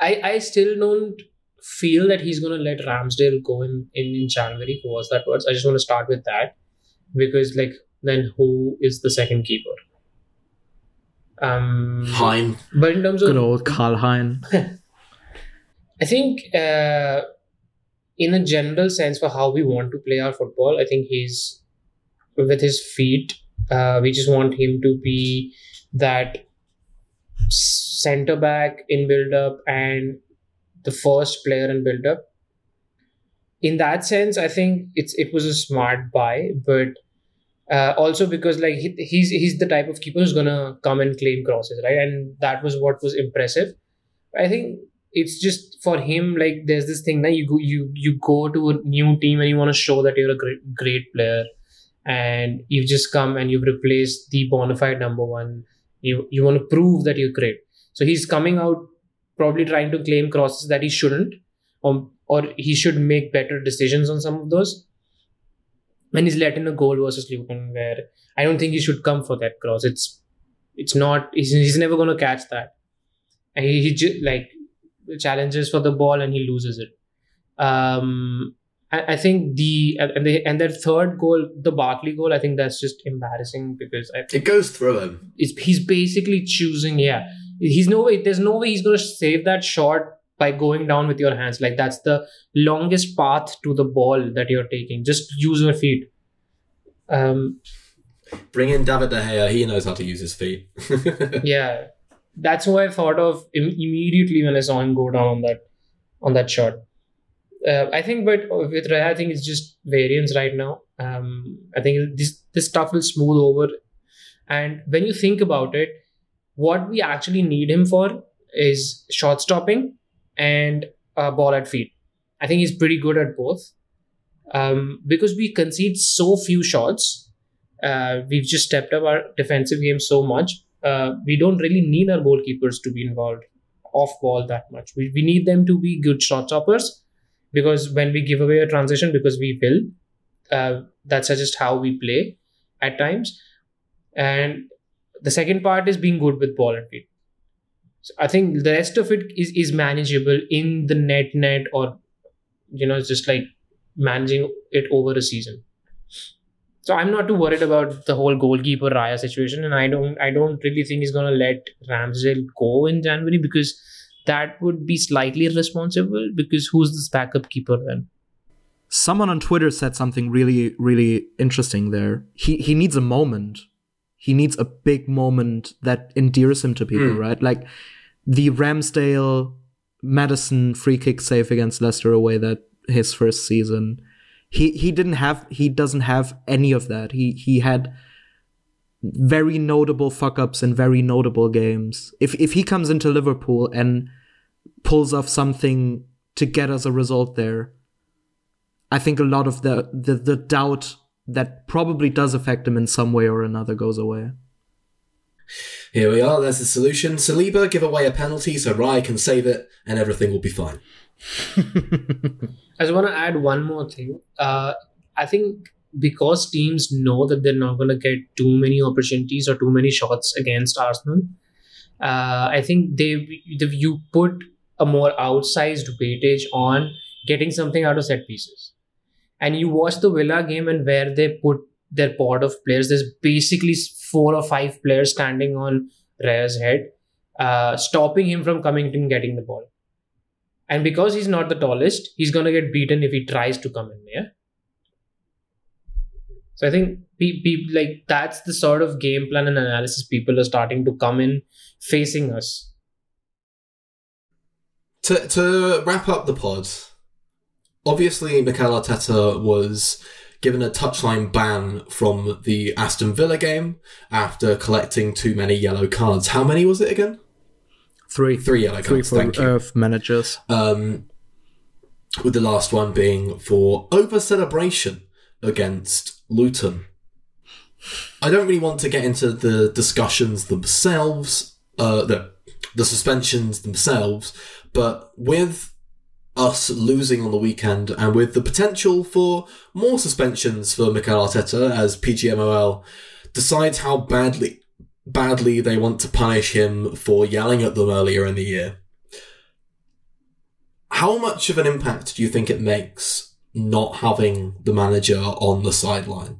I I still don't feel that he's gonna let Ramsdale go in in in January. Who was that words? I just want to start with that because like then who is the second keeper? Um, Hein. But in terms of good old Karl Hein, I think uh, in a general sense for how we want to play our football, I think he's with his feet. Uh, we just want him to be that center back in build up and the first player in build up. In that sense, I think it's it was a smart buy, but uh, also because like he, he's he's the type of keeper who's gonna come and claim crosses, right? And that was what was impressive. I think it's just for him like there's this thing that you go you you go to a new team and you want to show that you're a great great player and you've just come and you've replaced the bona fide number one. You you want to prove that you're great. So he's coming out probably trying to claim crosses that he shouldn't, or or he should make better decisions on some of those. And he's let in a goal versus Luton where I don't think he should come for that cross. It's it's not he's, he's never going to catch that. And he, he ju- like challenges for the ball and he loses it. Um, I, I think the and the and their third goal, the Barkley goal, I think that's just embarrassing because I It goes through him. it's, he's basically choosing yeah he's no way there's no way he's going to save that shot by going down with your hands like that's the longest path to the ball that you're taking just use your feet um Bring in David De Gea. He knows how to use his feet. yeah that's who i thought of Im- immediately when i saw him go down on that on that shot uh, i think but with Raya, i think it's just variance right now. Um i think this this stuff will smooth over. And when you think about it what we actually need him for is shot stopping and uh, ball at feet. I think he's pretty good at both. Um, because we concede so few shots uh, we've just stepped up our defensive game so much. Uh, we don't really need our goalkeepers to be involved off ball that much. We, we need them to be good shot stoppers because when we give away a transition, because we will, uh, that's just how we play at times. And the second part is being good with ball and feet. So I think the rest of it is, is manageable in the net net or, you know, just like managing it over a season. So I'm not too worried about the whole goalkeeper Raya situation, and I don't I don't really think he's gonna let Ramsdale go in January because that would be slightly irresponsible. Because who's this backup keeper then? Someone on Twitter said something really, really interesting there. He he needs a moment. He needs a big moment that endears him to people, Mm. right? Like the Ramsdale Maddison free kick save against Leicester away that his first season. He he didn't have he doesn't have any of that. He he had very notable fuck ups in very notable games. If if he comes into Liverpool and pulls off something to get us a result there, I think a lot of the, the the doubt that probably does affect him in some way or another goes away. Here we are. There's the solution. Saliba give away a penalty so Raya can save it, and everything will be fine. I just want to add one more thing. Uh, I think because teams know that they're not going to get too many opportunities or too many shots against Arsenal, uh, I think they you put a more outsized weightage on getting something out of set pieces. And you watch the Villa game and where they put their pod of players, there's basically four or five players standing on Raya's head, uh, stopping him from coming and getting the ball. And because he's not the tallest, he's gonna get beaten if he tries to come in. Yeah. So I think pe- pe- like that's the sort of game plan and analysis people are starting to come in facing us. To to wrap up the pod, obviously Mikel Arteta was given a touchline ban from the Aston Villa game after collecting too many yellow cards. How many was it again? Three, Three yellow three cards. for Thank you. uh, managers. Um, with the last one being for over celebration against Luton. I don't really want to get into the discussions themselves, uh, the the suspensions themselves, but with us losing on the weekend and with the potential for more suspensions for Mikel Arteta as PGMOL decides how badly badly they want to punish him for yelling at them earlier in the year. How much of an impact do you think it makes not having the manager on the sideline?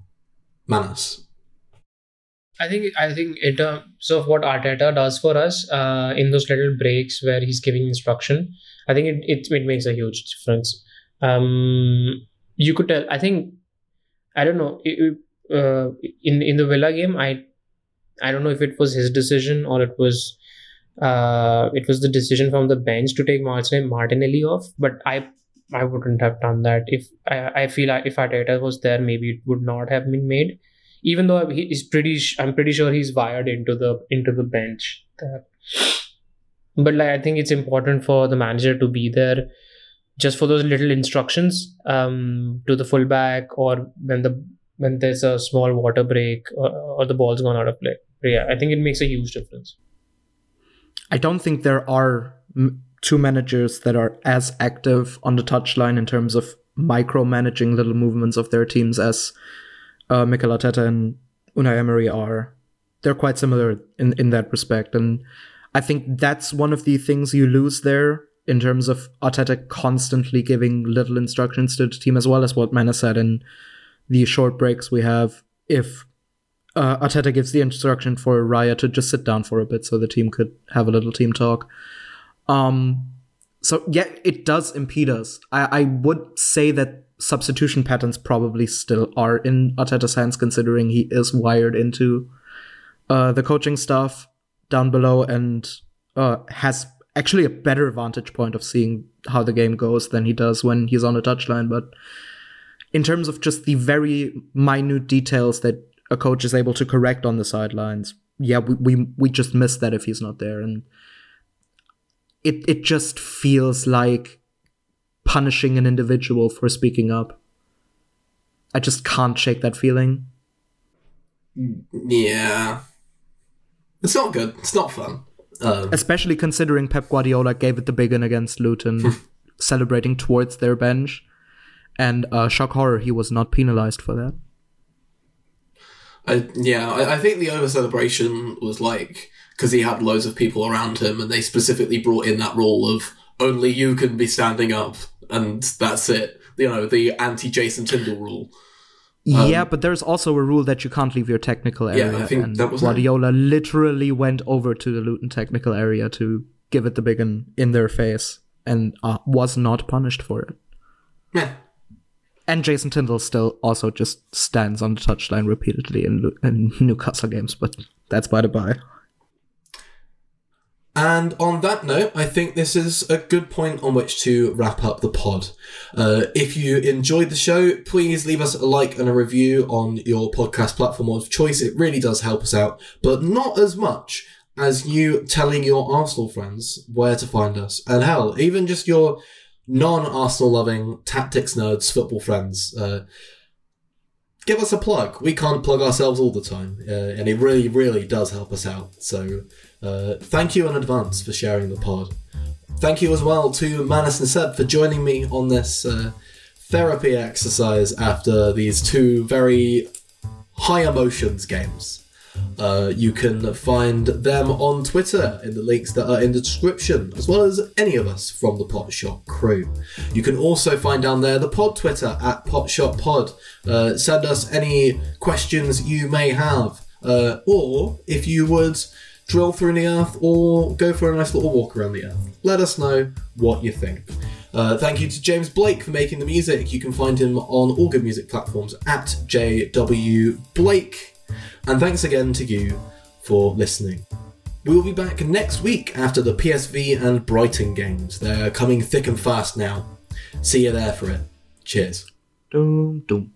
Manas. I think I think in terms of what Arteta does for us uh, in those little breaks where he's giving instruction, I think it it, it makes a huge difference. Um, you could tell. I think I don't know. It, uh, in in the Villa game, I I don't know if it was his decision or it was uh, it was the decision from the bench to take Martin Martinelli off. But I I wouldn't have done that. If I, I feel like if Arteta was there, maybe it would not have been made. Even though he is pretty i'm pretty sure he's wired into the into the bench there. but like i think it's important for the manager to be there just for those little instructions um to the fullback or when the when there's a small water break or, or the ball's gone out of play. But yeah i think it makes a huge difference. I don't think there are two managers that are as active on the touchline in terms of micromanaging little movements of their teams as uh, Mikel Arteta and Unai Emery are. They're quite similar in, in that respect. And I think that's one of the things you lose there in terms of Arteta constantly giving little instructions to the team, as well as what Mana said in the short breaks we have. If uh, Arteta gives the instruction for Raya to just sit down for a bit so the team could have a little team talk. Um, so yeah, it does impede us. I, I would say that substitution patterns probably still are in Arteta's hands, considering he is wired into uh, the coaching staff down below and uh, has actually a better vantage point of seeing how the game goes than he does when he's on the touchline. But in terms of just the very minute details that a coach is able to correct on the sidelines, yeah, we we, we just miss that if he's not there, and it it just feels like punishing an individual for speaking up. I just can't shake that feeling. Yeah. It's not good. It's not fun. Um, Especially considering Pep Guardiola gave it the big one against Luton, celebrating towards their bench. And uh, shock horror, he was not penalized for that. I, yeah, I, I think the over celebration was like because he had loads of people around him, and they specifically brought in that rule of only you can be standing up, and that's it. You know, the anti Jason Tindall rule. yeah, but there's also a rule that you can't leave your technical area. Um, I think and that was. Guardiola literally went over to the Luton technical area to give it the big one in their face and uh, was not punished for it. Yeah. And Jason Tindall still also just stands on the touchline repeatedly in, in Newcastle games, but that's by the by. And on that note, I think this is a good point on which to wrap up the pod. Uh, if you enjoyed the show, please leave us a like and a review on your podcast platform of choice. It really does help us out, but not as much as you telling your Arsenal friends where to find us. And hell, even just your non-Arsenal loving tactics nerds football friends. Uh, give us a plug. We can't plug ourselves all the time, uh, and it really, really does help us out. So, uh, thank you in advance for sharing the pod. Thank you as well to Manas and Seb for joining me on this uh, therapy exercise after these two very high emotions games. Uh, you can find them on Twitter in the links that are in the description, as well as any of us from the Potshot crew. You can also find down there the pod Twitter at PotshotPod. Uh, send us any questions you may have, uh, or if you would drill through the earth or go for a nice little walk around the earth. Let us know what you think. Uh, thank you to James Blake for making the music. You can find him on all good music platforms at JW Blake. And thanks again to you for listening. We will be back next week after the PSV and Brighton games. They're coming thick and fast now. See you there for it. Cheers. Doom, doom.